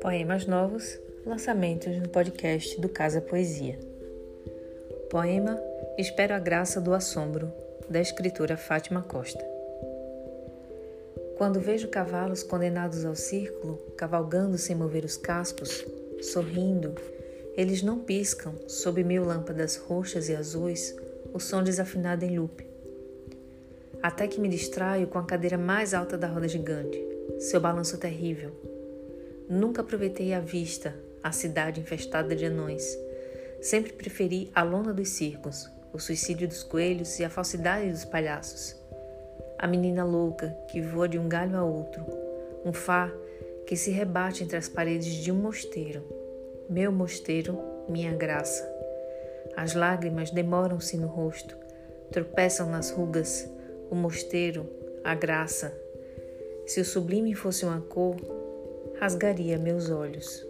Poemas novos, lançamentos no podcast do Casa Poesia. Poema Espero a Graça do Assombro, da escritora Fátima Costa. Quando vejo cavalos condenados ao círculo, cavalgando sem mover os cascos, sorrindo, eles não piscam sob mil lâmpadas roxas e azuis, o som desafinado em loop. Até que me distraio com a cadeira mais alta da roda gigante, seu balanço terrível. Nunca aproveitei a vista, a cidade infestada de anões. Sempre preferi a lona dos circos, o suicídio dos coelhos e a falsidade dos palhaços. A menina louca que voa de um galho a outro, um fá que se rebate entre as paredes de um mosteiro. Meu mosteiro, minha graça. As lágrimas demoram-se no rosto, tropeçam nas rugas, o mosteiro, a graça. Se o sublime fosse uma cor, rasgaria meus olhos.